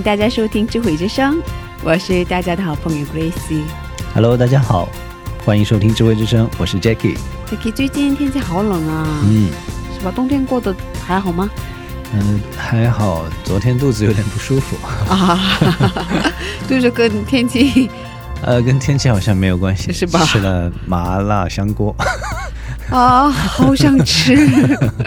迎大家收听智慧之声，我是大家的好朋友 Gracie。Hello，大家好，欢迎收听智慧之声，我是 Jackie。Jackie，最近天气好冷啊，嗯是吧？冬天过得还好吗？嗯、还好，昨天肚子有点不舒服，啊，就是跟天气 呃，跟天气好像没有关系，是吧吃了麻辣香锅，啊，好想吃。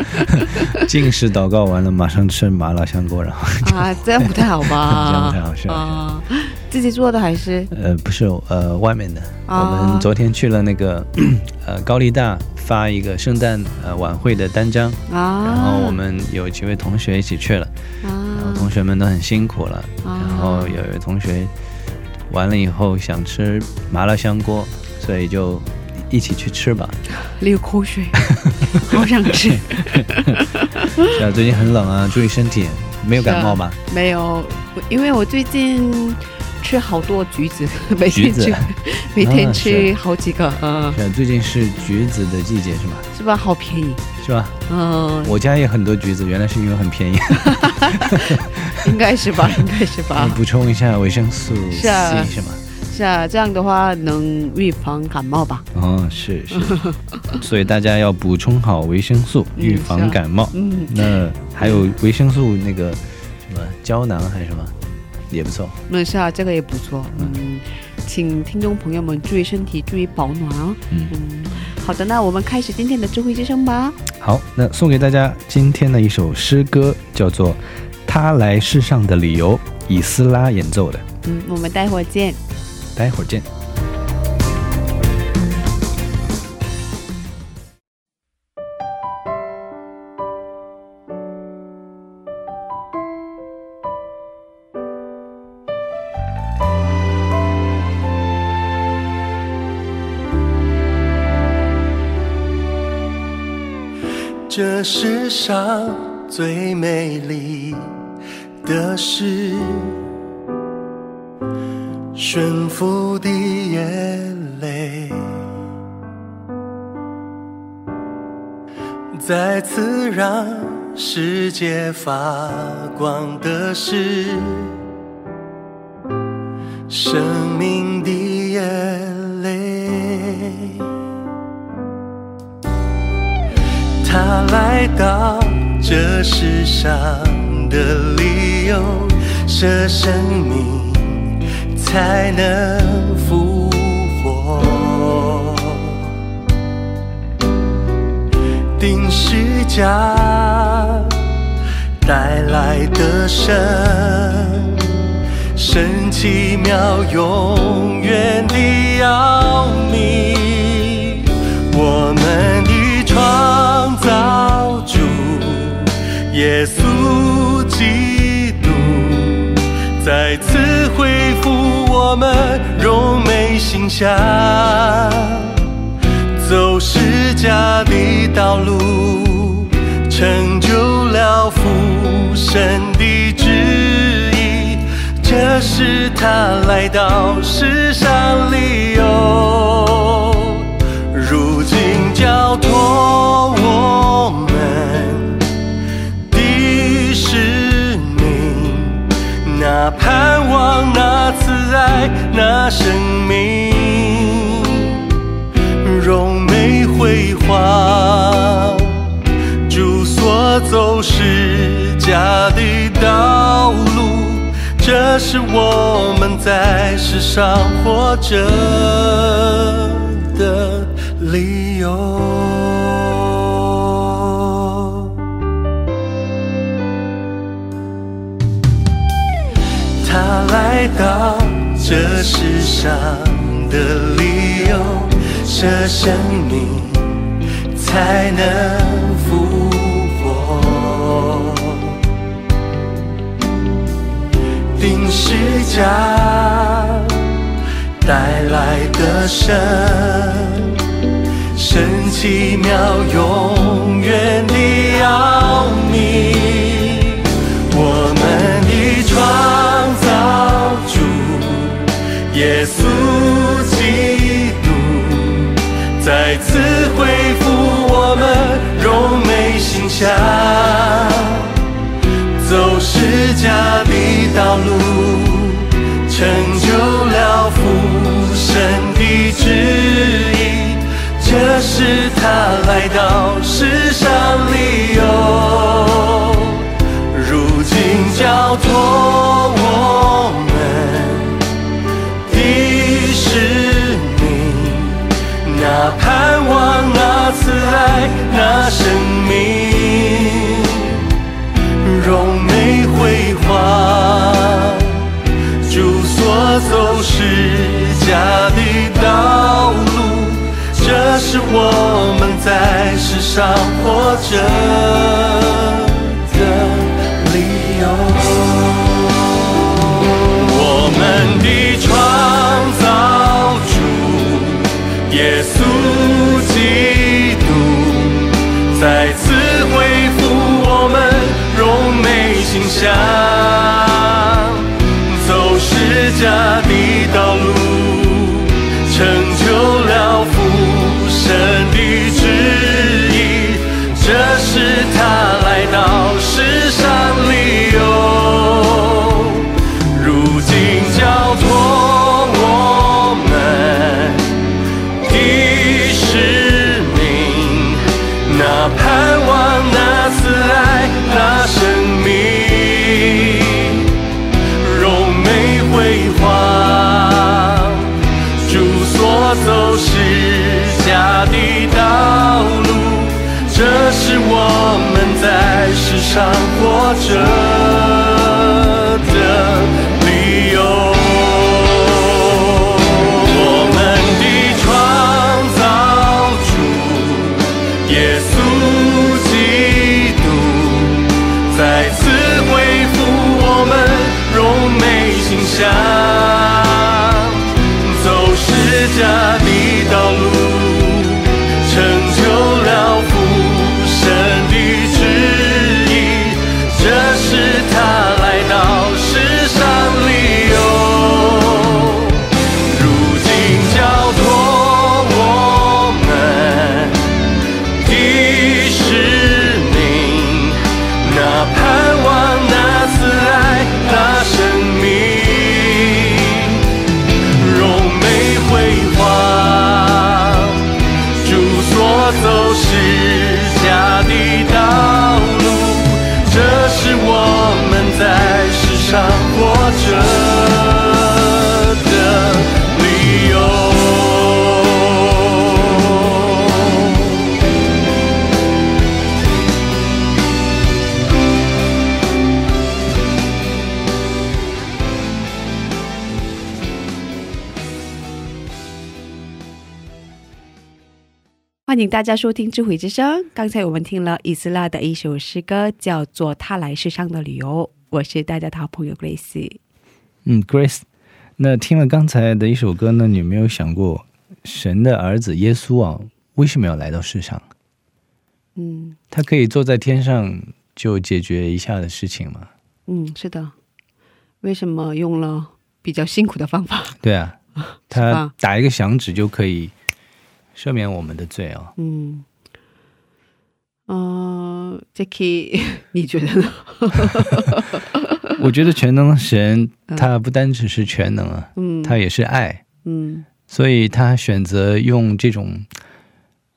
进食祷告完了，马上吃麻辣香锅，然后 啊，这样不太好吧？这样不太好是吧啊，自己做的还是？呃，不是呃外面的，啊。我们昨天去了那个 呃高丽大发一个圣诞呃晚会的单张，啊？然后我们有几位同学一起去了，啊。然后啊同学们都很辛苦了，啊。然后有一位同学完了以后想吃麻辣香锅，所以就一起去吃吧。流口水，好想吃。是啊，最近很冷啊，注意身体，没有感冒吧？没有，因为我最近吃好多橘子，每天吃，每天啊吃好几个，嗯、是啊，最近是橘子的季节是吧？是吧？好便宜，是吧？嗯、我家也很多橘子，原来是因为很便宜。应该是吧，应该是吧，补充一下维生素 C 是吗？是啊，这样的话能预防感冒吧？哦，是是，所以大家要补充好维生素，嗯预防感冒。嗯，那还有维生素那个什么胶囊还是什么，也不错。那是啊，这个也不错，嗯，请听众朋友们注意身体，注意保暖哦。嗯，嗯，好的，那我们开始今天的智慧之声吧。好，那送给大家今天的一首诗歌，叫做《他来世上的理由》，以斯拉演奏的。嗯，我们待会儿见。待会儿见。这世上最美丽的事，顺服的眼泪，再次让世界发光的是生命的眼泪。他来到这世上的理由，是生命才能复活。定时架带来的神，神奇妙永远的奥秘，我们的创造主耶稣基督，再次恢复我们荣美形象。走十架的道路，成就了父神的旨意。这是他来到世上理由。如今交托我们那盼望，那慈爱，那生命。荣美辉煌，主所走是家的道路，这是我们在世上活着的理由。到这世上的理由，舍生命才能复活。定十架带来的神，神奇妙永远的奥秘，我们的创耶稣基督，再次恢复我们荣美形象。走十架的道路，成就了父神的旨意，这是他来到世上那盼望，那慈爱，那生命。荣美辉煌，主所走是家的道路，这是我们在世上活着的理由。耶稣基督，再次恢复我们。荣美形象，上活着。大家收听《智慧之声》。刚才我们听了伊斯拉的一首诗歌，叫做《他来世上的理由》。我是大家的好朋友 Grace。嗯，Grace，那听了刚才的一首歌呢，你有没有想过，神的儿子耶稣啊，为什么要来到世上？嗯他可以坐在天上就解决一下的事情吗？嗯，是的。为什么用了比较辛苦的方法？对啊，他打一个响指就可以赦免我们的罪哦。嗯，呃，Jacky，你觉得呢？我觉得全能神他不单只是全能啊，嗯，他也是爱，嗯。所以他选择用这种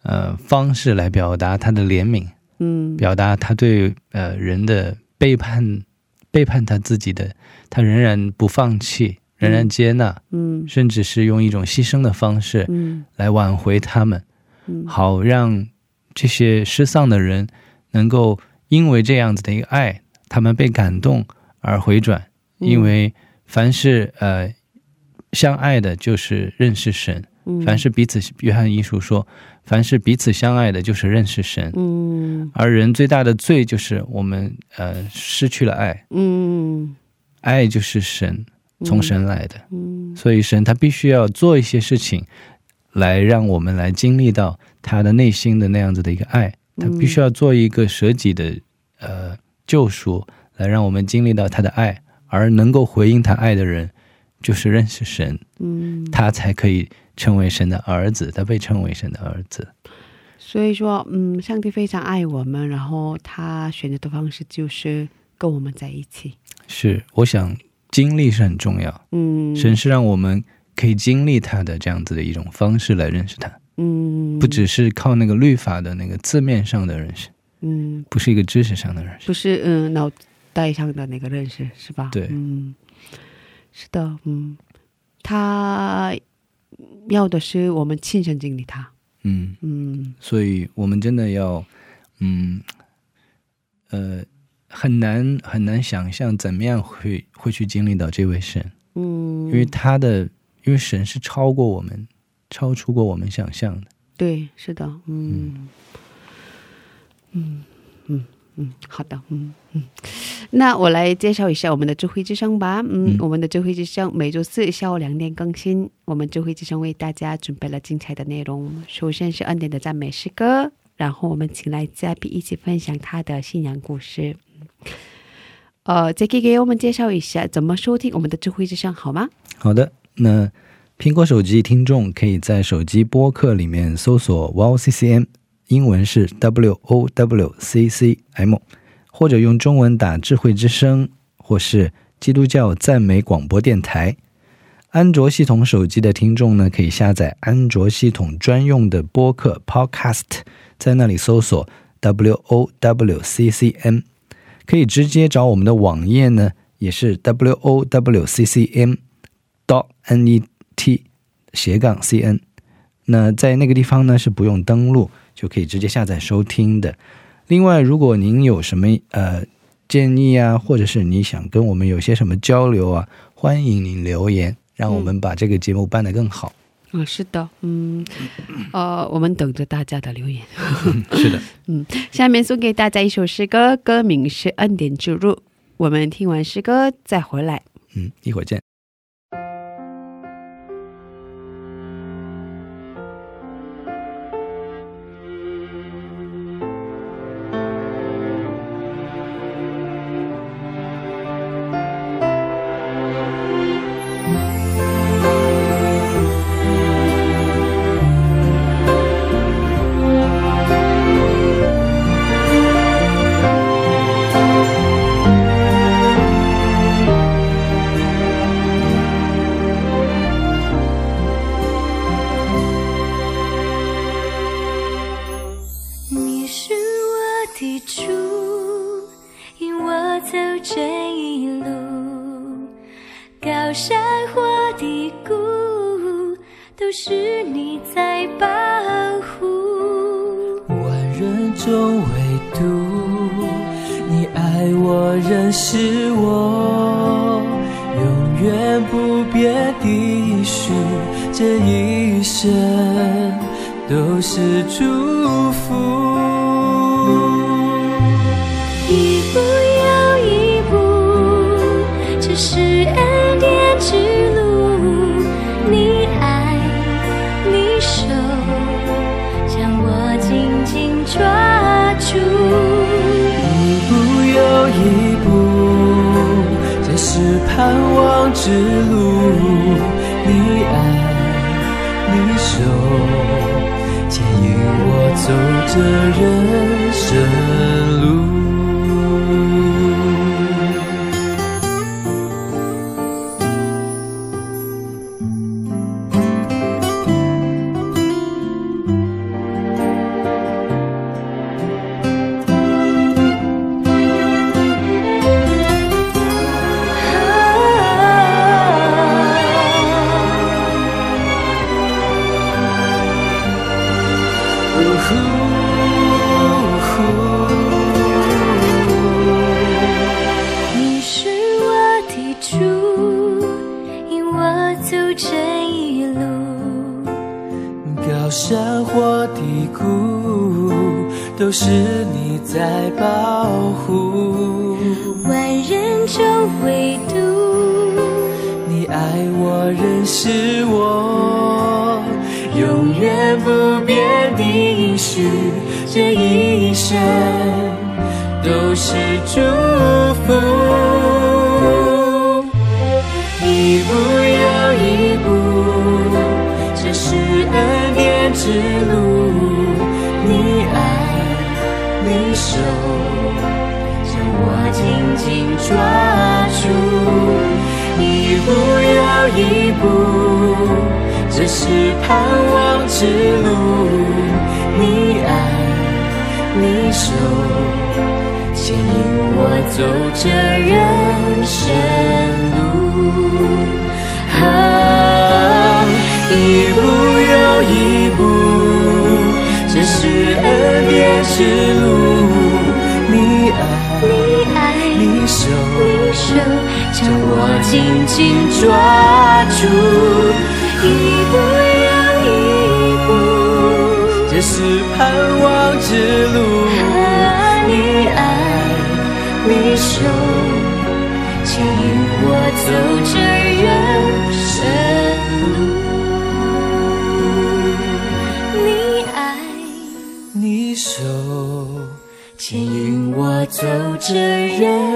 呃方式来表达他的怜悯，嗯。表达他对呃人的背叛、背叛他自己的，他仍然不放弃，仍然接纳，嗯。甚至是用一种牺牲的方式嗯。来挽回他们，嗯。好让这些失丧的人能够因为这样子的一个爱，他们被感动而回转。嗯。因为凡是呃相爱的，就是认识神；嗯。凡是彼此，约翰一书说，凡是彼此相爱的，就是认识神。嗯。而人最大的罪就是我们呃失去了爱，嗯。爱就是神从神来的，嗯。所以神他必须要做一些事情，来让我们来经历到他的内心的那样子的一个爱，他必须要做一个舍己的呃救赎，来让我们经历到他的爱，而能够回应他爱的人，就是认识神，嗯，他才可以成为神的儿子，他被称为神的儿子。所以说，嗯，上帝非常爱我们，然后他选择的方式就是跟我们在一起。是，我想经历是很重要。嗯，神是让我们可以经历他的这样子的一种方式来认识他，嗯，不只是靠那个律法的那个字面上的认识，嗯，不是一个知识上的认识。不是嗯脑袋上的那个认识是吧？对。嗯，是的，嗯，他要的是我们亲身经历他。嗯，嗯。所以我们真的要，嗯，呃，很难很难想象怎么样会会去经历到这位神，嗯，因为他的，因为神是超过我们，超出过我们想象的。对，是的，嗯，嗯嗯嗯，好的，嗯嗯，那我来介绍一下我们的智慧之声吧。嗯，嗯我们的智慧之声每周四下午两点更新。我们智慧之声为大家准备了精彩的内容，首先是恩典的赞美诗歌，然后我们请来嘉宾一起分享他的信仰故事。呃，杰克给我们介绍一下怎么收听我们的智慧之声好吗？好的，那苹果手机听众可以在手机播客里面搜索 Wow CCM，英文是 W O W C C M，或者用中文打“智慧之声”或是基督教赞美广播电台。安卓系统手机的听众呢，可以下载安卓系统专用的播客 Podcast，在那里搜索 W O W C C M，可以直接找我们的网页呢，也是 W O W C C M dot N E T 斜杠 C N。那在那个地方呢是不用登录，就可以直接下载收听的。另外，如果您有什么呃建议啊，或者是你想跟我们有些什么交流啊，欢迎您留言，让我们把这个节目办得更好。啊、是的，嗯，呃，我们等着大家的留言。是的，嗯下面送给大家一首诗歌，歌名是《恩典之路》。我们听完诗歌再回来。嗯，一会儿见。在保护。万人中唯独你爱我，认识我，永远不变的许，这一生都是祝福。一步又一步，这是爱之路。你爱，你手，牵引我走这人生都是你在吧。紧抓住。一步又一步，这是盼望之路。你爱，你手，牵引我走这人生路。啊，一步又一步，这是恩典之路。你爱，你手，将我紧紧抓住。一步又一步，这是盼望之路。你爱，你手，牵引我走着这人。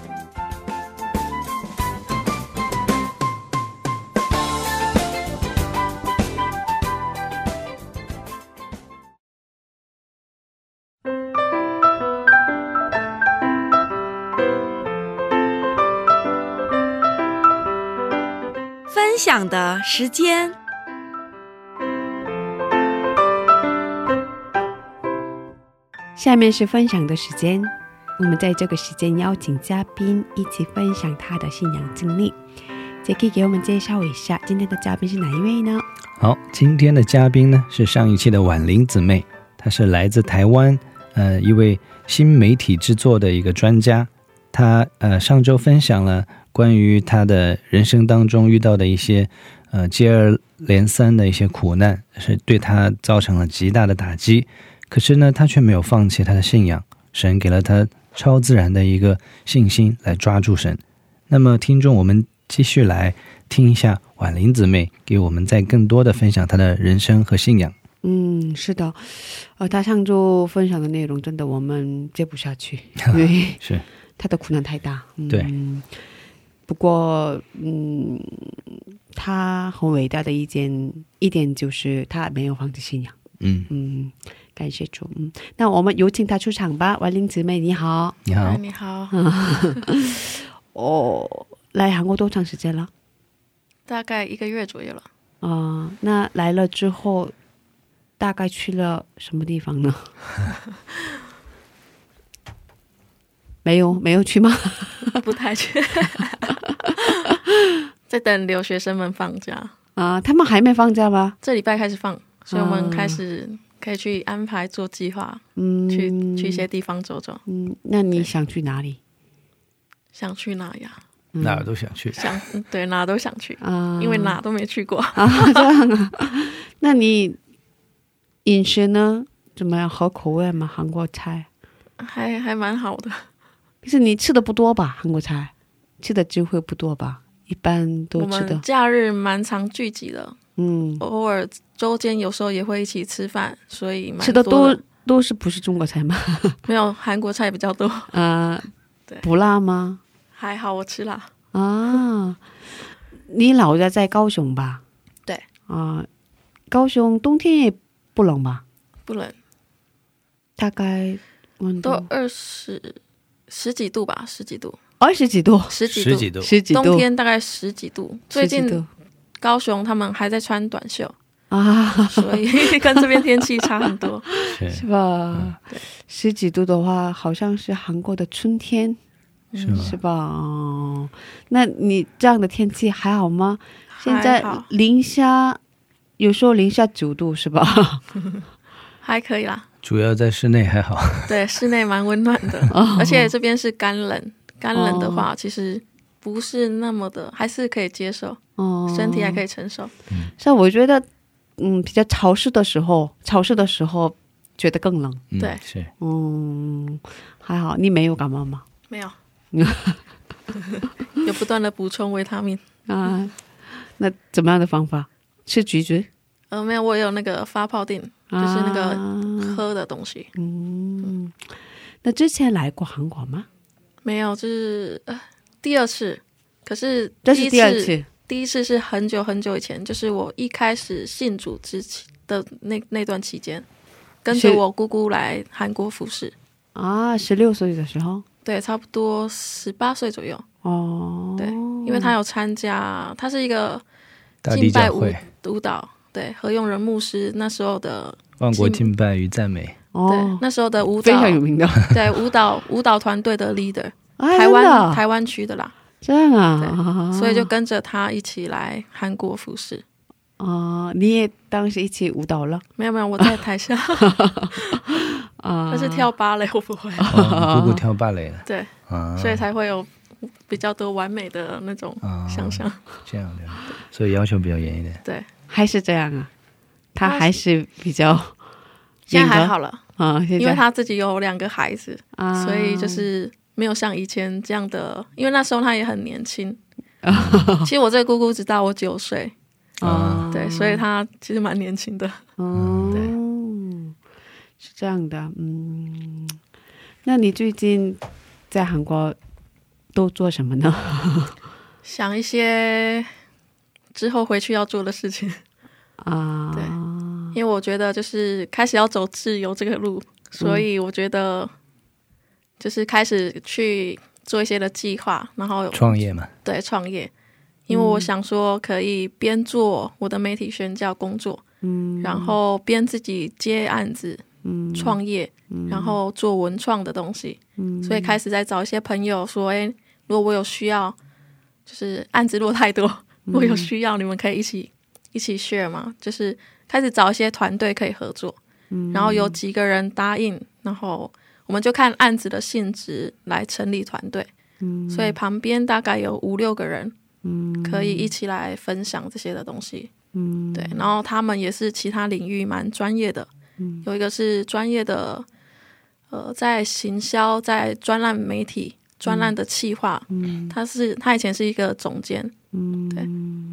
享的时间。下面是分享的时间，我们在这个时间邀请嘉宾一起分享他的信仰经历。杰可以给我们介绍一下今天的嘉宾是哪一位呢？好，今天的嘉宾呢是上一期的婉玲姊妹，她是来自台湾，呃，一位新媒体制作的一个专家。她呃上周分享了关于他的人生当中遇到的一些呃接二连三的一些苦难，是对他造成了极大的打击。可是呢，他却没有放弃他的信仰，神给了他超自然的一个信心来抓住神。那么，听众，我们继续来听一下婉玲姊妹给我们再更多的分享她的人生和信仰。嗯，是的，呃，他上周分享的内容真的我们接不下去，因为是他的苦难太大。嗯、对，不过，嗯，他很伟大的一件一点就是他没有放弃信仰。嗯嗯，感谢主。嗯，那我们有请他出场吧，婉玲姊妹，你好。你好哎，你好，哦，来韩国多长时间了？大概一个月左右了。啊、那来了之后，大概去了什么地方呢？没有，没有去吗？不太去，在等留学生们放假。啊、他们还没放假吗？这礼拜开始放，所以我们啊开始可以去安排做计划，嗯，去去一些地方走走。嗯，那你想去哪里？想去哪呀？嗯哪儿都想去。想嗯对哪都想去，啊、因为哪都没去过。啊 这样啊？那你饮食呢？怎么样？合口味吗？韩国菜？还还蛮好的。可是你吃的不多吧？韩国菜吃的机会不多吧？一般都吃的们，假日蛮常聚集的，嗯，偶尔周间有时候也会一起吃饭，所以蛮吃的都都是不是中国菜吗？没有韩国菜比较多。啊、对不辣吗？还好我吃辣，啊，你老家在高雄吧？对。啊、高雄冬天也不冷吧？不冷，大概温度都二十十几度吧，十几度，二十几度，十几十几度，十几度，冬天大概十几度。最近高雄他们还在穿短袖，啊，所以跟这边天气差很多。是 是吧？十几度的话，好像是韩国的春天，是吧？哦，那你这样的天气还好吗？现在零下，有时候零下九度是吧？还可以啦，主要在室内还好。对，室内蛮温暖的，哦而且这边是干冷，干冷的话其实不是那么的，还是可以接受，哦，身体还可以承受。像我觉得，嗯，比较潮湿的时候，潮湿的时候觉得更冷。嗯对是嗯，还好，你没有感冒吗？没有，有不断的补充维他命。啊，那怎么样的方法？吃橘子，呃，没有，我有那个发泡锭，就是那个喝的东西。嗯，那之前来过韩国吗？没有，就是、呃、第二次，可是这是第二次第一次是很久很久以前，就是我一开始信主之前的那那段期间，跟着我姑姑来韩国服侍。啊，十六岁的时候对，差不多十八岁左右。哦，对，因为他有参加，他是一个敬拜舞舞蹈，对，何用人牧师那时候的，万国敬拜与赞美，对哦，，那时候的舞非蹈，常有名的，对舞蹈舞蹈团队的 leader，啊台真的湾台湾区的啦，这样啊，所以就跟着他一起来韩国服侍。啊，你也当时一起舞蹈了？没有没有，我在台下，啊？他是跳芭蕾，我不会，哦，姑姑跳芭蕾了 对，啊，所以才会有比较多完美的那种啊想象。这样的，所以要求比较严一点。对，还是这样啊？他还是比较 现在还好了，啊，因为他自己有两个孩子，啊，所以就是没有像以前这样的，因为那时候他也很年轻。其实我这个姑姑只大我九岁，啊，对，所以她其实蛮年轻的。哦，是这样的，嗯，那你最近在韩国都做什么呢？想一些之后回去要做的事情，啊，对因为我觉得就是开始要走自由这个路，所以我觉得就是开始去做一些的计划，然后创业嘛，对创业，因为我想说可以边做我的媒体宣教工作，嗯，然后边自己接案子，嗯创业，然后做文创的东西，嗯。所以开始在找一些朋友说，哎，如果我有需要，就是案子落太多，嗯如果有需要，你们可以一起一起 share 嘛，就是开始找一些团队可以合作，嗯然后有几个人答应，然后我们就看案子的性质来成立团队，嗯。所以旁边大概有五六个人，嗯。可以一起来分享这些的东西。嗯。对，然后他们也是其他领域蛮专业的，嗯。有一个是专业的，呃，在行销，在专栏媒体、专栏的企划，嗯。他是他以前是一个总监，嗯。对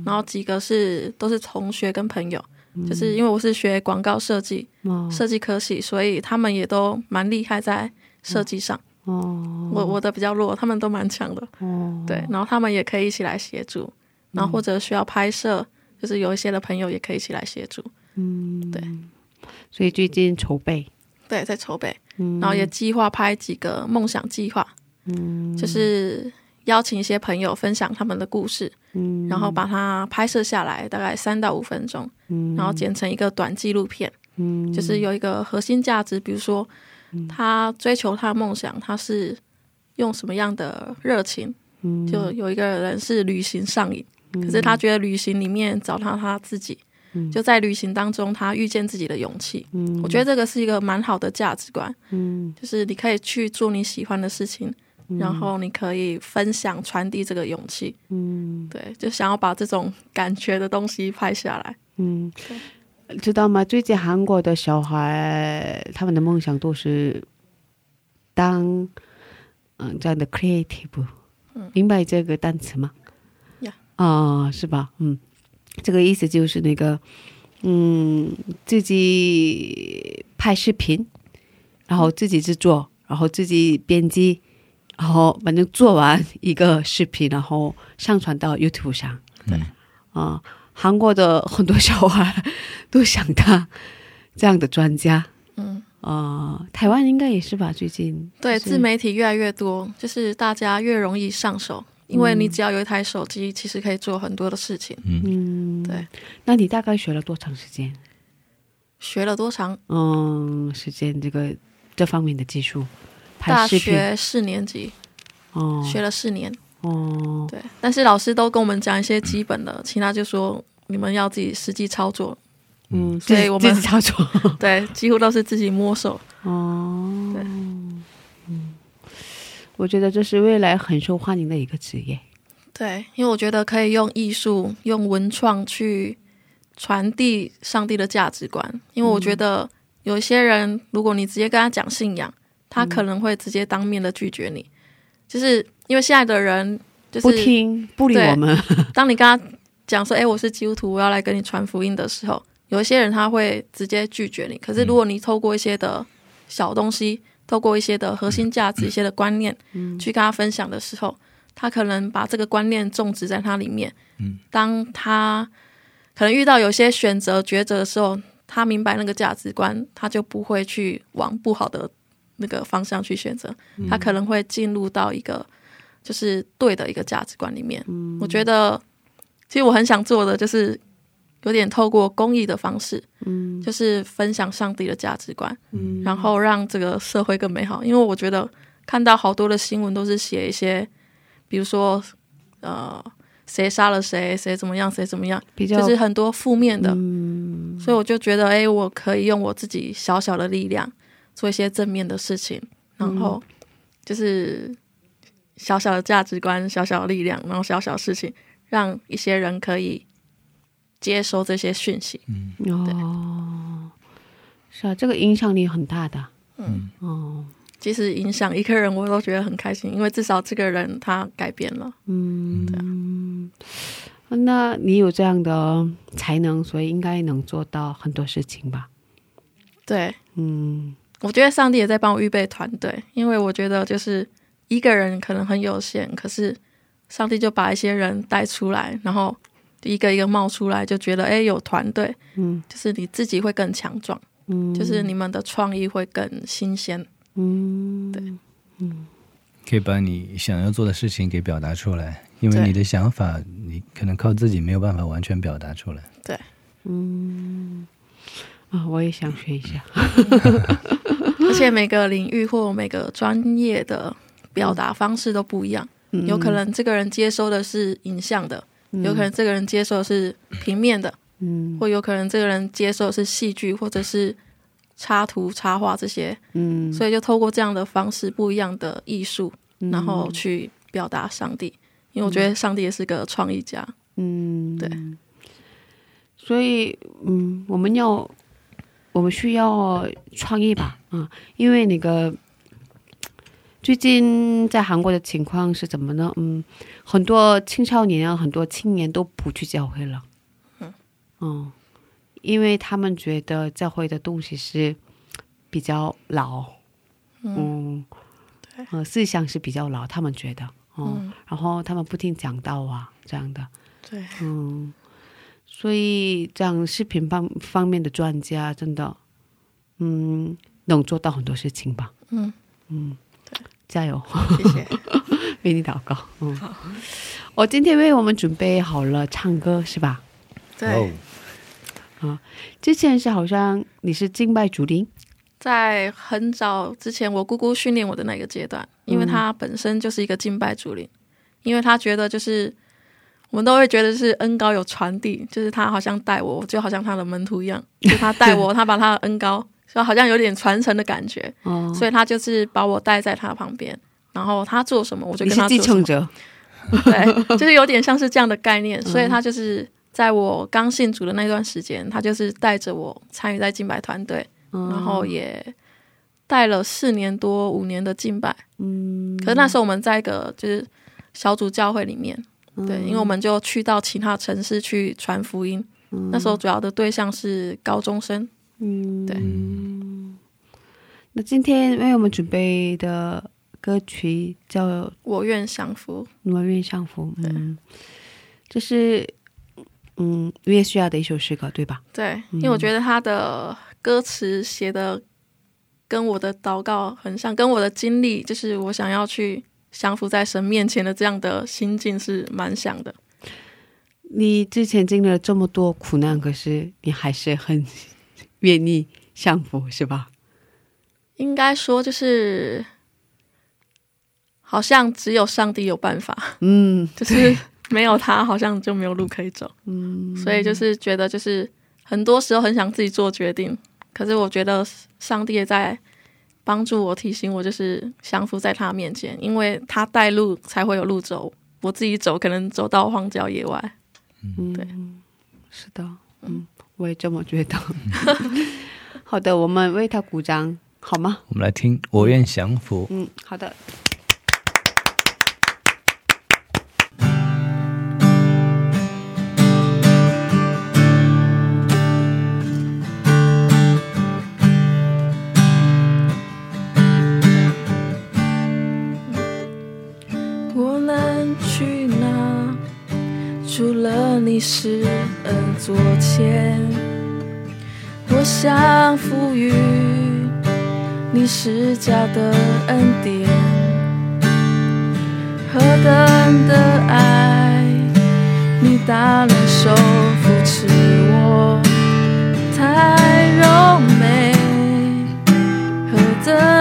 然后几个是都是同学跟朋友，嗯。就是因为我是学广告设计、哦。设计科系，所以他们也都蛮厉害在设计上。哦。我我的比较弱，他们都蛮强的，哦。对，然后他们也可以一起来协助，然后或者需要拍摄，就是有一些的朋友也可以一起来协助，嗯。对，所以最近筹备，对，在筹备，嗯。然后也计划拍几个梦想计划，嗯。就是邀请一些朋友分享他们的故事，嗯，然后把它拍摄下来，大概三到五分钟，嗯，然后剪成一个短纪录片，嗯，就是有一个核心价值，比如说他追求他的梦想，他是用什么样的热情？嗯，就有一个人是旅行上瘾，可是他觉得旅行里面找到他自己，嗯。就在旅行当中他遇见自己的勇气。嗯，我觉得这个是一个蛮好的价值观，嗯，就是你可以去做你喜欢的事情，然后你可以分享、传递这个勇气。嗯对，就想要把这种感觉的东西拍下来。嗯，知道吗？最近韩国的小孩，他们的梦想都是当嗯这样的 creative，明白这个单词吗？呀啊、是吧？嗯，这个意思就是那个，嗯，自己拍视频，然后自己制作，然后自己编辑，然后反正做完一个视频，然后上传到 YouTube 上。对啊、韩国的很多小孩都想当这样的专家。嗯，啊、台湾应该也是吧？最近对，自媒体越来越多，就是大家越容易上手，因为你只要有一台手机，其实可以做很多的事情。嗯，对。那你大概学了多长时间？学了多长？嗯，时间这个这方面的技术，拍大视频学四年级哦，学了四年。哦，对，但是老师都跟我们讲一些基本的，其他就说你们要自己实际操作。嗯，所以我们自己自己操作 对，几乎都是自己摸索。哦，对嗯，我觉得这是未来很受欢迎的一个职业。对，因为我觉得可以用艺术、用文创去传递上帝的价值观。因为我觉得有一些人，如果你直接跟他讲信仰，他可能会直接当面的拒绝你，就是因为现在的人就是不听不理我们，当你跟他讲说：“哎、我是基督徒，我要来跟你传福音”的时候，有一些人他会直接拒绝你。可是如果你透过一些的小东西，透过一些的核心价值、一些的观念，嗯。去跟他分享的时候，他可能把这个观念种植在他里面。嗯，当他可能遇到有些选择抉择的时候，他明白那个价值观，他就不会去往不好的那个方向去选择，他可能会进入到一个就是对的一个价值观里面。我觉得，其实我很想做的就是有点透过公益的方式，嗯就是分享上帝的价值观，嗯然后让这个社会更美好。因为我觉得看到好多的新闻都是写一些，比如说呃谁杀了谁，谁怎么样，谁怎么样，比较就是很多负面的。嗯所以我就觉得，哎、我可以用我自己小小的力量做一些正面的事情，然后就是小小的价值观、小小的力量，然后小小的事情，让一些人可以接收这些讯息。嗯哦，是啊，这个影响力很大的。嗯，哦，其实影响一个人，我都觉得很开心，因为至少这个人他改变了。嗯，对啊那你有这样的才能，所以应该能做到很多事情吧？对，嗯我觉得上帝也在帮我预备团队，因为我觉得就是一个人可能很有限，可是上帝就把一些人带出来，然后一个一个冒出来，就觉得哎有团队，嗯就是你自己会更强壮，嗯，就是你们的创意会更新鲜。嗯，对嗯可以把你想要做的事情给表达出来，因为你的想法，你可能靠自己没有办法完全表达出来。对嗯啊，我也想学一下。而且每个领域或每个专业的表达方式都不一样，嗯有可能这个人接收的是影像的，有可能这个人接受的是平面的，嗯或有可能这个人接受的是戏剧或者是插图、插画这些，嗯，所以就透过这样的方式，不一样的艺术，嗯然后。去表达上帝。因为我觉得上帝也是个创意家，嗯，对，所以嗯，我们要我们需要创意吧，啊，因为那个最近在韩国的情况是怎么呢？嗯，很多青少年啊，很多青年都不去教会了，嗯，因为他们觉得教会的东西是比较老，嗯，对。呃，思想是比较老，他们觉得，哦、嗯。然后他们不听讲道啊，这样的，对，嗯，所以这样视频方方面的专家真的，嗯，能做到很多事情吧？嗯嗯加油！谢谢。为你祷告。嗯，我今天为我们准备好了唱歌，是吧？对，啊，之前是好像你是敬拜主灵，在很早之前，我姑姑训练我的那个阶段，因为她本身就是一个敬拜主灵，因为她觉得就是我们都会觉得是恩高有传递，就是他好像带我，就好像他的门徒一样，就他带我，他把他的恩高，就好像有点传承的感觉，哦，所以他就是把我带在他旁边，然后他做什么我就跟他做什么，继承者，对，就是有点像是这样的概念，所以他就是在我刚信主的那段时间，他就是带着我参与在敬拜团队。嗯。然后也带了四年多五年的敬拜，嗯，可是那时候我们在一个就是小组教会里面，对，因为我们就去到其他城市去传福音，那时候主要的对象是高中生，嗯，对。那今天为我们准备的歌曲叫《我愿降服，我愿相符》，对。嗯，这是嗯约书亚的一首诗歌，对吧？对，因为我觉得他的歌词写的跟我的祷告很像，跟我的经历，就是我想要去降服在神面前的这样的心境是蛮想的。你之前经历了这么多苦难，可是你还是很 愿意降服，是吧？应该说就是，好像只有上帝有办法，嗯 就是没有他，好像就没有路可以走。嗯，所以就是觉得，就是很多时候很想自己做决定，可是我觉得上帝也在帮助我，提醒我，就是降服在他面前，因为他带路才会有路走，我自己走可能走到荒郊野外。嗯，对，是的，嗯，我也这么觉得。好的，我们为他鼓掌，好吗？我们来听《我愿降服》。嗯，好的。你施恩座前，我想赋予你施加的恩典，何等的爱，你大能手扶持我，太柔美，何等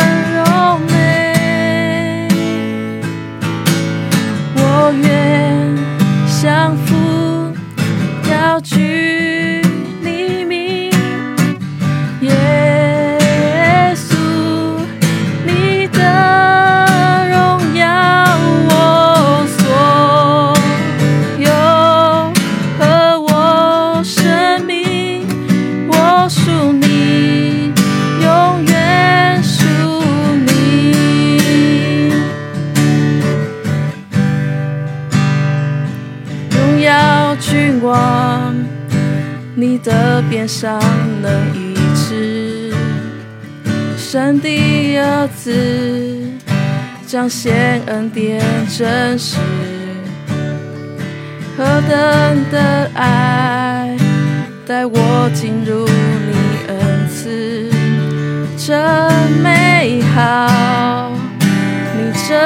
边上能医治，神的儿子彰显恩典真实，何等的爱带我进入你恩赐，真美好，你真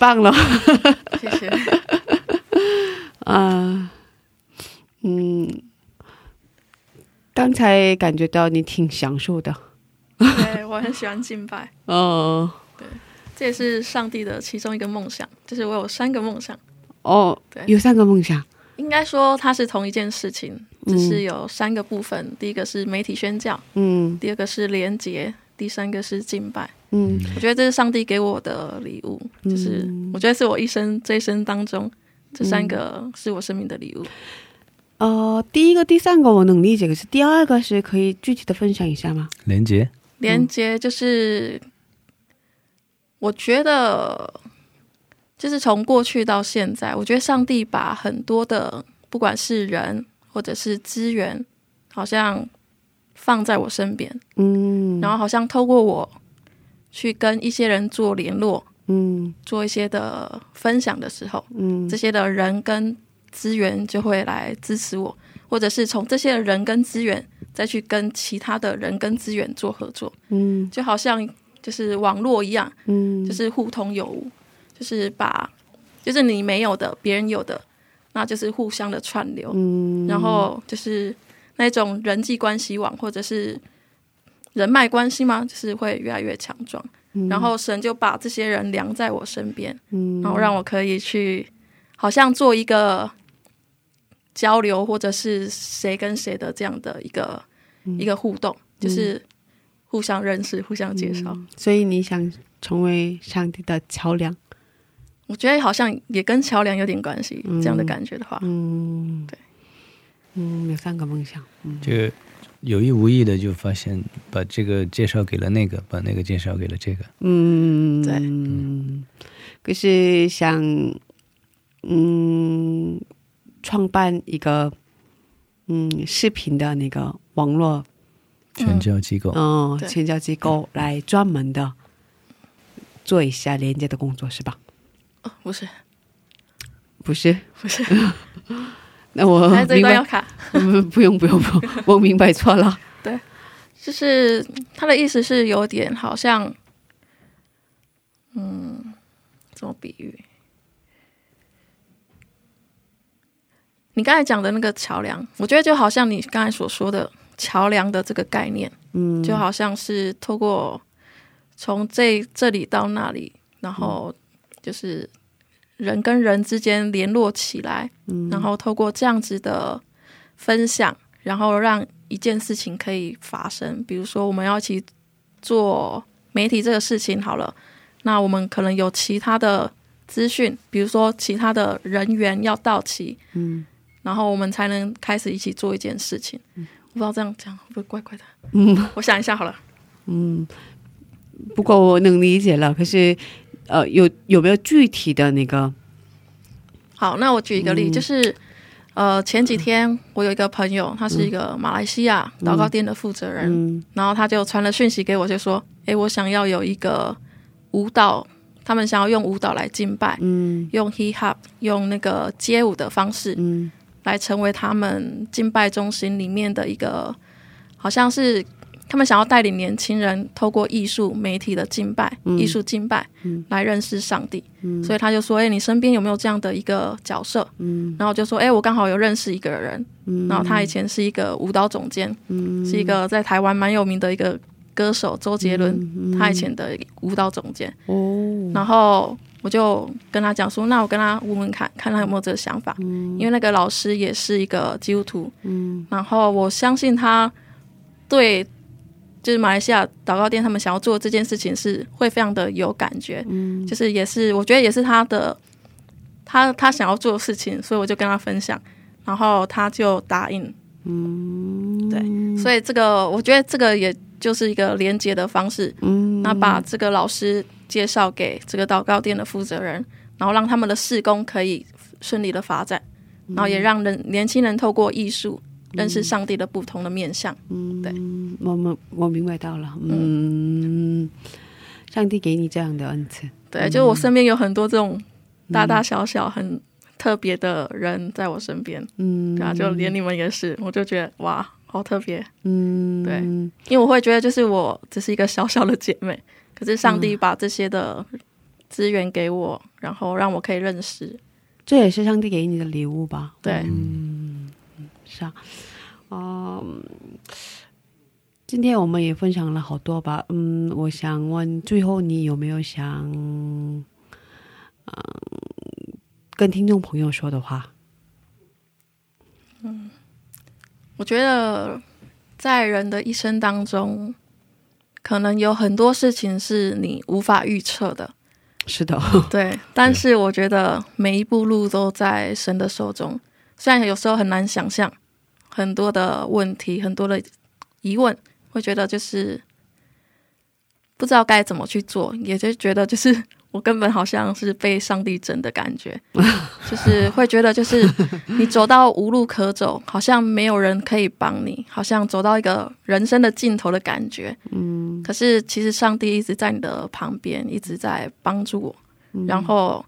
棒了。谢谢。啊，嗯，刚才感觉到你挺享受的。对我很喜欢敬拜，哦这也是上帝的其中一个梦想，就是我有三个梦想。哦对，有三个梦想。应该说它是同一件事情，只是有三个部分。第一个是媒体宣教，嗯第二个是连结，第三个是敬拜。嗯。我觉得这是上帝给我的礼物，就是我觉得是我一生这一生当中，这三个是我生命的礼物。呃，第一个、第三个我能理解，可是第二个是可以具体的分享一下吗？连接，连接就是，我觉得就是从过去到现在，我觉得上帝把很多的不管是人或者是资源，好像放在我身边，嗯，然后好像透过我去跟一些人做联络，嗯。做一些的分享的时候，嗯。这些的人跟资源就会来支持我，或者是从这些人跟资源再去跟其他的人跟资源做合作，嗯。就好像就是网络一样，嗯，就是互通有无，就是把就是你没有的别人有的，那就是互相的串流，嗯，然后就是那种人际关系网或者是人脉关系吗？就是会越来越强壮。然后神就把这些人量在我身边，嗯，然后让我可以去，好像做一个交流，或者是谁跟谁的这样的一个、一个互动，就是互相认识、互相介绍。所以你想成为上帝的桥梁？我觉得好像也跟桥梁有点关系，这样的感觉的话，嗯，对，嗯，有三个梦想。嗯这个有意无意的就发现，把这个介绍给了那个，把那个介绍给了这个。嗯，对。嗯，可是想嗯创办一个嗯视频的那个网络全教机构，对。嗯全教机构来专门的做一下连接的工作是吧？哦不是？不是，不是，那我明白段要，卡。嗯不用不用不用，我明白错了。对就是他的意思是有点好像，嗯，怎么比喻？你刚才讲的那个桥梁，我觉得就好像你刚才所说的桥梁的这个概念，嗯，就好像是透过从这这里到那里，然后就是人跟人之间联络起来，然后透过这样子的分享，然后让一件事情可以发生。比如说，我们要一起做媒体这个事情好了，那我们可能有其他的资讯，比如说其他的人员要到齐，嗯然后我们才能开始一起做一件事情。我不知道这样讲会不会怪怪的？嗯我想一下好了。嗯，不过我能理解了。可是呃，有有没有具体的那个？好，那我举一个例，嗯。就是呃前几天我有一个朋友，他是一个马来西亚祷告店的负责人，嗯。然后他就传了讯息给我，就说：“诶，我想要有一个舞蹈，他们想要用舞蹈来敬拜，嗯。用 hip hop，用那个街舞的方式嗯。来成为他们敬拜中心里面的一个，好像是他们想要带领年轻人透过艺术媒体的敬拜、艺术敬拜来认识上帝。所以他就说：“哎、你身边有没有这样的一个角色？”嗯。然后就说：“哎、我刚好有认识一个人，嗯。然后他以前是一个舞蹈总监，嗯。是一个在台湾蛮有名的一个歌手周杰伦，嗯他以前的舞蹈总监。哦，然后我就跟他讲说，那我跟他问问看，看他有没有这个想法。因为那个老师也是一个基督徒，嗯。然后我相信他对就是马来西亚祷告店他们想要做这件事情是会非常的有感觉，嗯。就是也是我觉得也是他的他他想要做的事情，所以我就跟他分享，然后他就答应。嗯，对，所以这个我觉得这个也就是一个连接的方式，嗯，那把这个老师介绍给这个祷告店的负责人，然后让他们的事工可以顺利的发展，然后也让人年轻人透过艺术认识上帝的不同的面向。对我，我们我明白到了。嗯，上帝给你这样的恩赐。对，就是我身边有很多这种大大小小很特别的人在我身边，嗯，对啊，就连你们也是，我就觉得哇，好特别。嗯，对因为我会觉得，就是我只是一个小小的姐妹，可是上帝把这些的资源给我，然后让我可以认识。这也是上帝给你的礼物吧？对，是啊，嗯，今天我们也分享了好多吧。嗯，我想问，最后你有没有想，嗯，跟听众朋友说的话？嗯我觉得在人的一生当中，可能有很多事情是你无法预测的。是的，对。但是我觉得每一步路都在神的手中，虽然有时候很难想象很多的问题、很多的疑问，会觉得就是不知道该怎么去做，也就觉得就是。我根本好像是被上帝整的感觉，就是会觉得，就是你走到无路可走，好像没有人可以帮你，好像走到一个人生的尽头的感觉。嗯，可是其实上帝一直在你的旁边，一直在帮助我。然后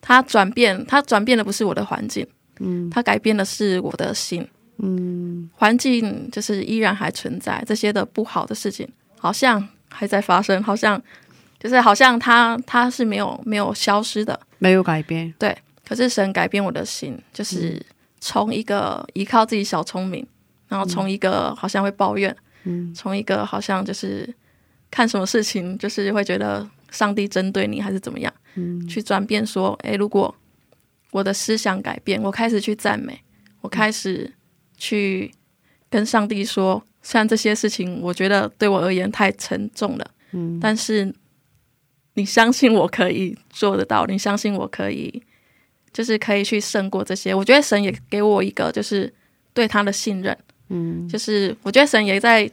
他转变，他转变的不是我的环境，嗯，他改变的是我的心。嗯，环境就是依然还存在，这些的不好的事情好像还在发生，好像。就是好像他他是没有没有消失的，没有改变。对，可是神改变我的心，就是从一个依靠自己小聪明，然后从一个好像会抱怨，嗯，从一个好像就是看什么事情就是会觉得上帝针对你还是怎么样，嗯，去转变说，哎，如果我的思想改变，我开始去赞美，我开始去跟上帝说，虽然这些事情我觉得对我而言太沉重了，嗯，但是。你相信我可以做得到？你相信我可以，就是可以去胜过这些？我觉得神也给我一个，就是对他的信任。嗯，就是我觉得神也在，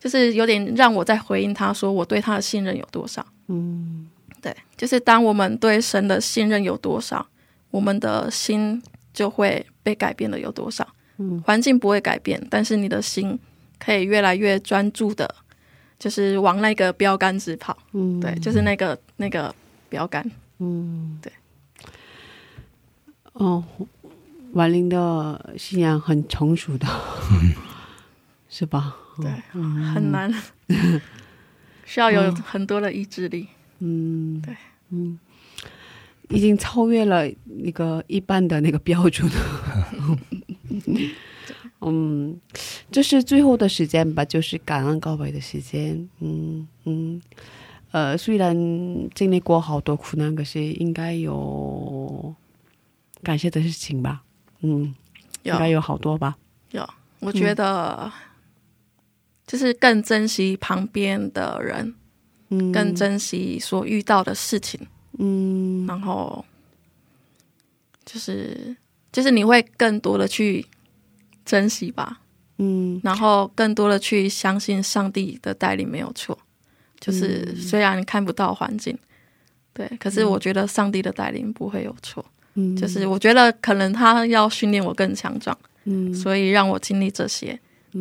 就是有点让我在回应他说我对他的信任有多少。嗯，对，就是当我们对神的信任有多少，我们的心就会被改变的有多少。嗯，环境不会改变，但是你的心可以越来越专注的。就是往那个标杆直跑，嗯，对，就是那个那个标杆，嗯，对。哦，婉玲的信仰很成熟的，是吧？对，很难，需要有很多的意志力，嗯，对，嗯，已经超越了那个一般的那个标准。嗯，这是最后的时间吧，就是感恩告白的时间。嗯嗯，呃，虽然经历过好多苦难，可是应该有感谢的事情吧？嗯，应该有好多吧？有，我觉得就是更珍惜旁边的人，嗯，更珍惜所遇到的事情，嗯，然后就是就是你会更多的去。珍惜吧，嗯，然后更多的去相信上帝的带领没有错，就是虽然看不到环境，对，可是我觉得上帝的带领不会有错，嗯，就是我觉得可能他要训练我更强壮，嗯，所以让我经历这些，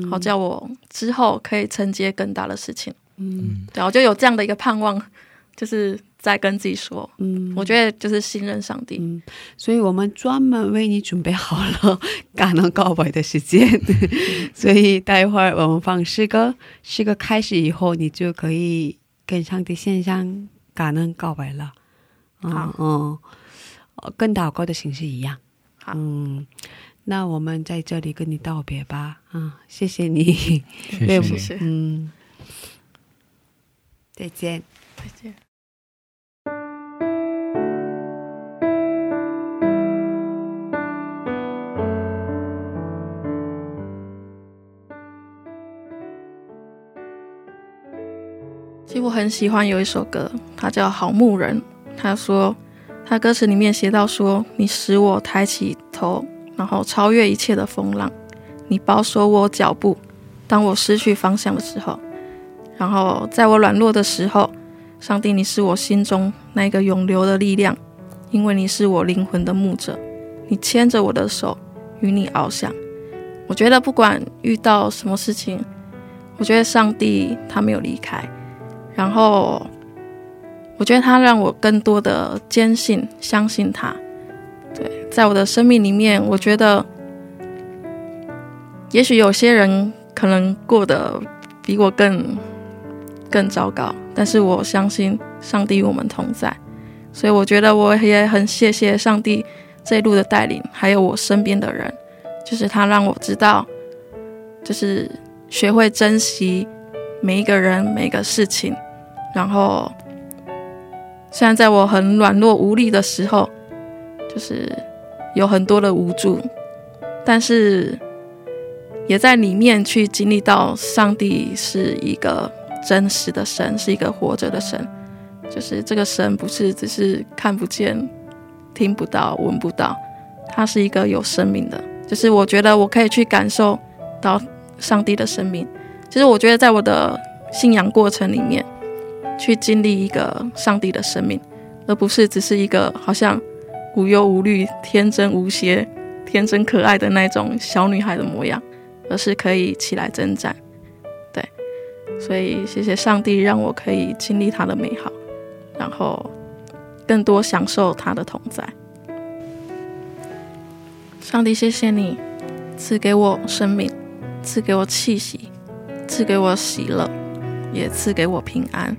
好叫我之后可以承接更大的事情，嗯，对，我就有这样的一个盼望，就是。在跟自己说，嗯，我觉得就是信任上帝，嗯，所以我们专门为你准备好了感恩告白的时间，所以待会儿我们放诗歌，诗歌开始以后，你就可以跟上帝献上感恩告白了，好，嗯，跟祷告的形式一样，好，嗯，那我们在这里跟你道别吧，啊，谢谢你，谢谢，嗯，再见，再见。我很喜欢有一首歌，它叫《好牧人》。他说，他歌词里面写到说：“你使我抬起头，然后超越一切的风浪；你保守我脚步，当我失去方向的时候；然后在我软弱的时候，上帝，你是我心中那个永留的力量，因为你是我灵魂的牧者，你牵着我的手，与你翱翔。我觉得不管遇到什么事情，我觉得上帝他没有离开。”然后，我觉得他让我更多的坚信、相信他。对，在我的生命里面，我觉得，也许有些人可能过得比我更更糟糕，但是我相信上帝与我们同在。所以我觉得我也很谢谢上帝这一路的带领，还有我身边的人，就是他让我知道，就是学会珍惜每一个人、每个事情。然后，虽然在我很软弱无力的时候，就是有很多的无助，但是也在里面去经历到上帝是一个真实的神，是一个活着的神。就是这个神不是只是看不见、听不到、闻不到，他是一个有生命的。就是我觉得我可以去感受到上帝的生命。其实我觉得在我的信仰过程里面，去经历一个上帝的生命，而不是只是一个好像无忧无虑、天真无邪、天真可爱的那种小女孩的模样，而是可以起来征战。对，所以谢谢上帝让我可以经历他的美好。然后，更多享受他的同在。上帝，谢谢你赐给我生命，赐给我气息，赐给我喜乐，也赐给我平安。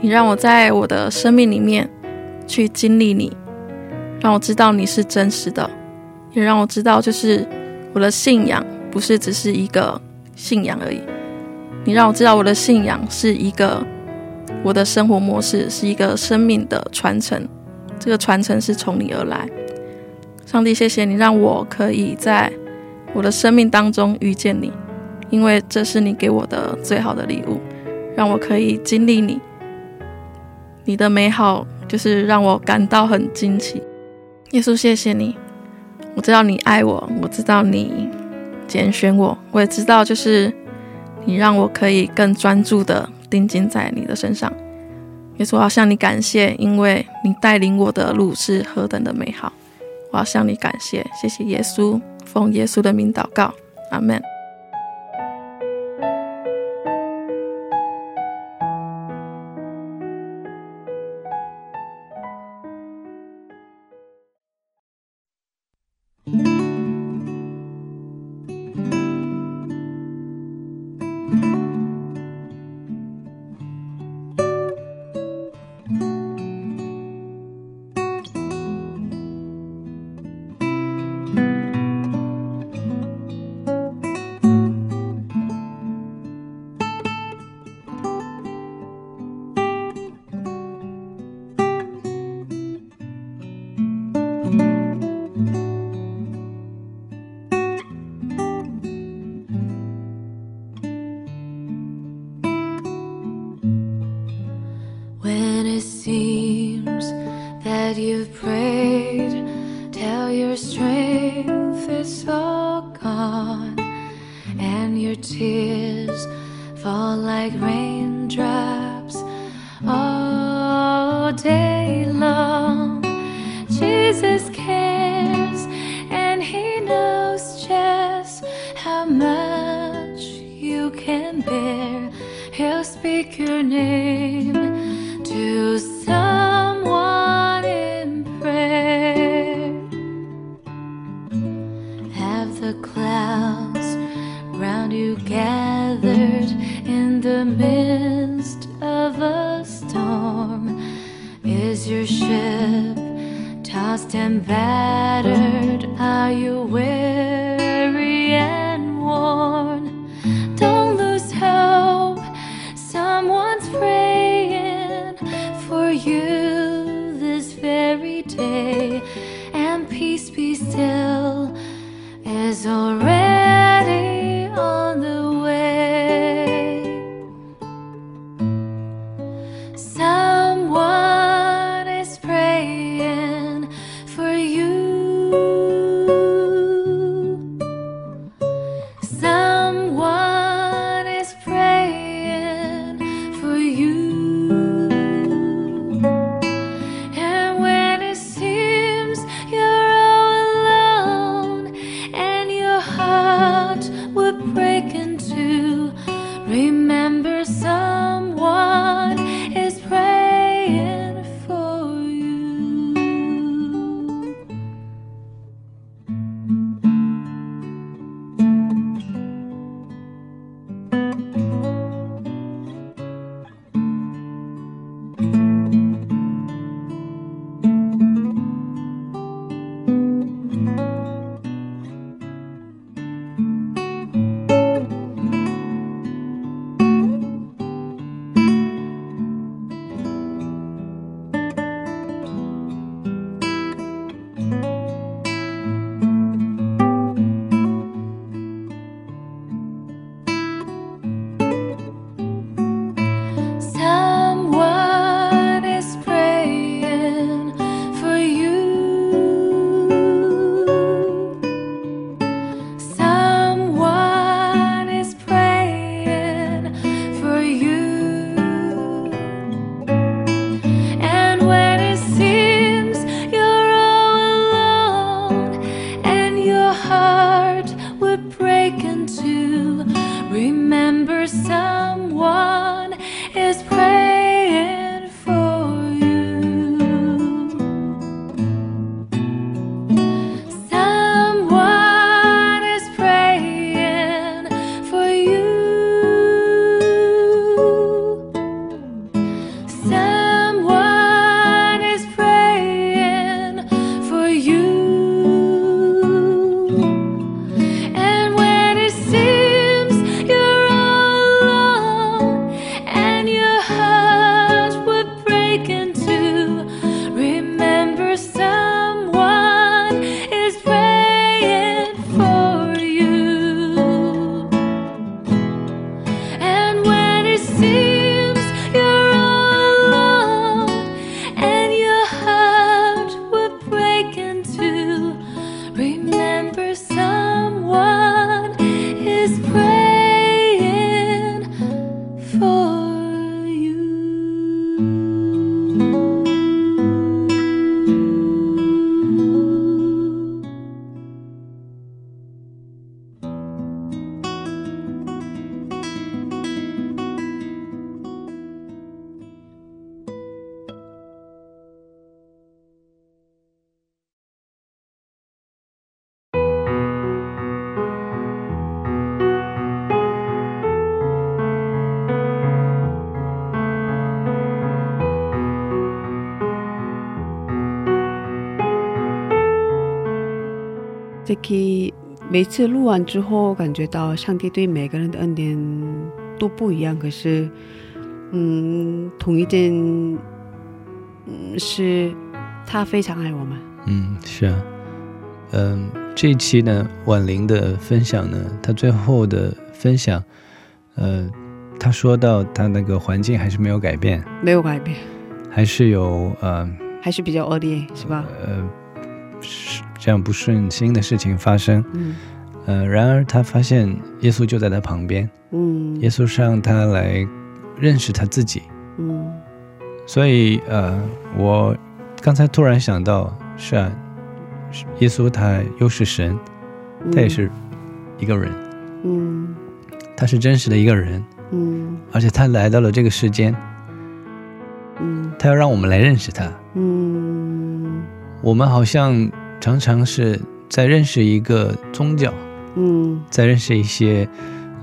你让我在我的生命里面去经历你，让我知道你是真实的，也让我知道，就是我的信仰不是只是一个信仰而已。你让我知道，我的信仰是一个。我的生活模式是一个生命的传承，这个传承是从你而来。上帝，谢谢你让我可以在我的生命当中遇见你，因为这是你给我的最好的礼物，让我可以经历你。你的美好就是让我感到很惊奇。耶稣，谢谢你，我知道你爱我，我知道你拣选我，我也知道就是你让我可以更专注的。定睛在你的身上，耶稣，我要向你感谢，因为你带领我的路是何等的美好。我要向你感谢，谢谢耶稣，奉耶稣的名祷告，阿门。Hey. 每次录完之后，感觉到上帝对每个人的恩典都不一样。可是，嗯，同一件，嗯，是他非常爱我们。嗯，是啊，嗯，这一期呢，婉玲的分享呢，她最后的分享，呃，她说到她那个环境还是没有改变，没有改变，还是有呃，还是比较恶劣，是吧？呃，是这样不顺心的事情发生。嗯呃，然而他发现耶稣就在他旁边，嗯耶稣是让他来认识他自己。嗯所以呃，我刚才突然想到，是啊，耶稣他又是神，他也是一个人，嗯他是真实的一个人，嗯而且他来到了这个世间，嗯他要让我们来认识他。嗯我们好像常常是在认识一个宗教，嗯。在认识一些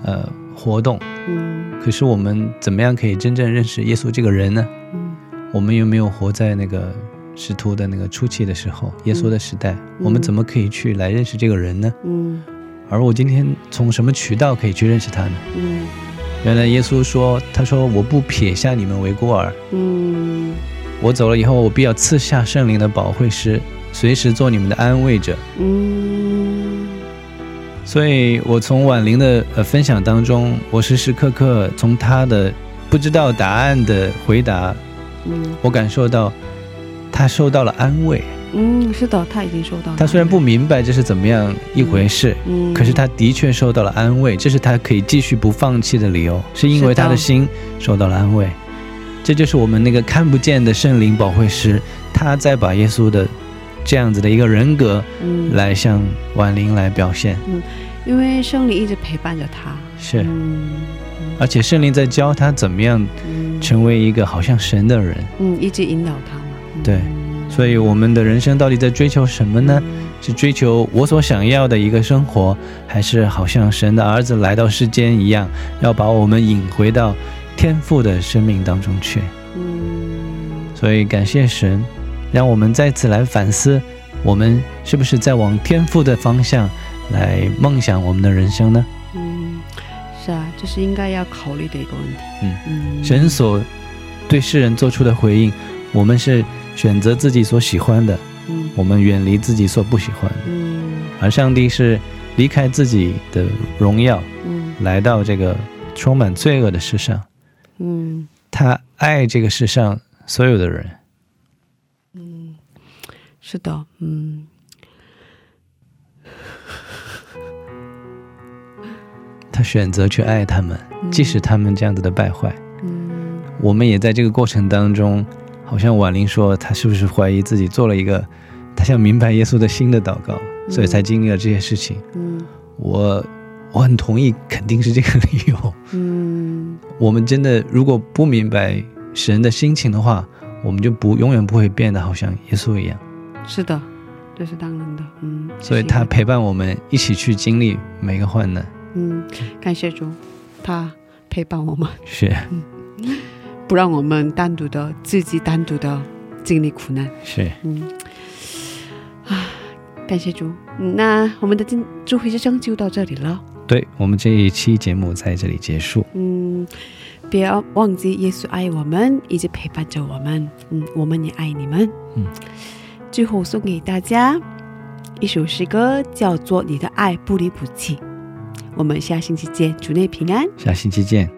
呃活动，嗯。可是我们怎么样可以真正认识耶稣这个人呢？嗯。我们又没有活在那个使徒的那个初期的时候，耶稣的时代？我们怎么可以去来认识这个人呢？嗯。而我今天从什么渠道可以去认识他呢？嗯。原来耶稣说：“他说我不撇下你们为孤儿，嗯。我走了以后，我必要赐下圣灵的保惠师，随时做你们的安慰者。”嗯所以，我从婉玲的呃分享当中，我时时刻刻从她的不知道答案的回答，嗯我感受到她受到了安慰。嗯，是的，他已经受到了。她虽然不明白这是怎么样一回事，嗯，可是他的确受到了安慰，这是他可以继续不放弃的理由，是因为他的心受到了安慰。这就是我们那个看不见的圣灵保惠师，他在把耶稣的这样子的一个人格嗯来向婉玲来表现，嗯因为圣灵一直陪伴着他。是，嗯而且圣灵在教他怎么样嗯成为一个好像神的人。嗯，一直引导他嘛。嗯对所以我们的人生到底在追求什么呢？是追求我所想要的一个生活，还是好像神的儿子来到世间一样，要把我们引回到天父的生命当中去？嗯所以感谢神，让我们再次来反思，我们是不是在往天赋的方向来梦想我们的人生呢？嗯，是啊，这是应该要考虑的一个问题。嗯嗯，神所对世人做出的回应，我们是选择自己所喜欢的，嗯我们远离自己所不喜欢的。嗯而上帝是离开自己的荣耀，嗯来到这个充满罪恶的世上。嗯他爱这个世上所有的人，嗯，是的，嗯 他选择去爱他们，即使他们这样子的败坏。嗯我们也在这个过程当中，好像婉玲说，她是不是怀疑自己做了一个她想明白耶稣的心的祷告，所以才经历了这些事情。嗯我我很同意，肯定是这个理由。嗯我们真的如果不明白神的心情的话，我们就不永远不会变得好像耶稣一样。是的，这是当然的。嗯，所以他陪伴我们一起去经历每个患难。嗯，感谢主，他陪伴我们，是不让我们单独的自己单独的经历苦难。是，嗯，啊，感谢主。嗯那我们的今祝福之声就到这里了。对我们这一期节目在这里结束。嗯，不要忘记耶稣爱我们，一直陪伴着我们。嗯，我们也爱你们。嗯，最后送给大家一首诗歌，叫做《你的爱不离不弃》。我们下星期见，祝你平安。下星期见。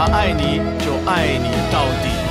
他爱你就爱你到底。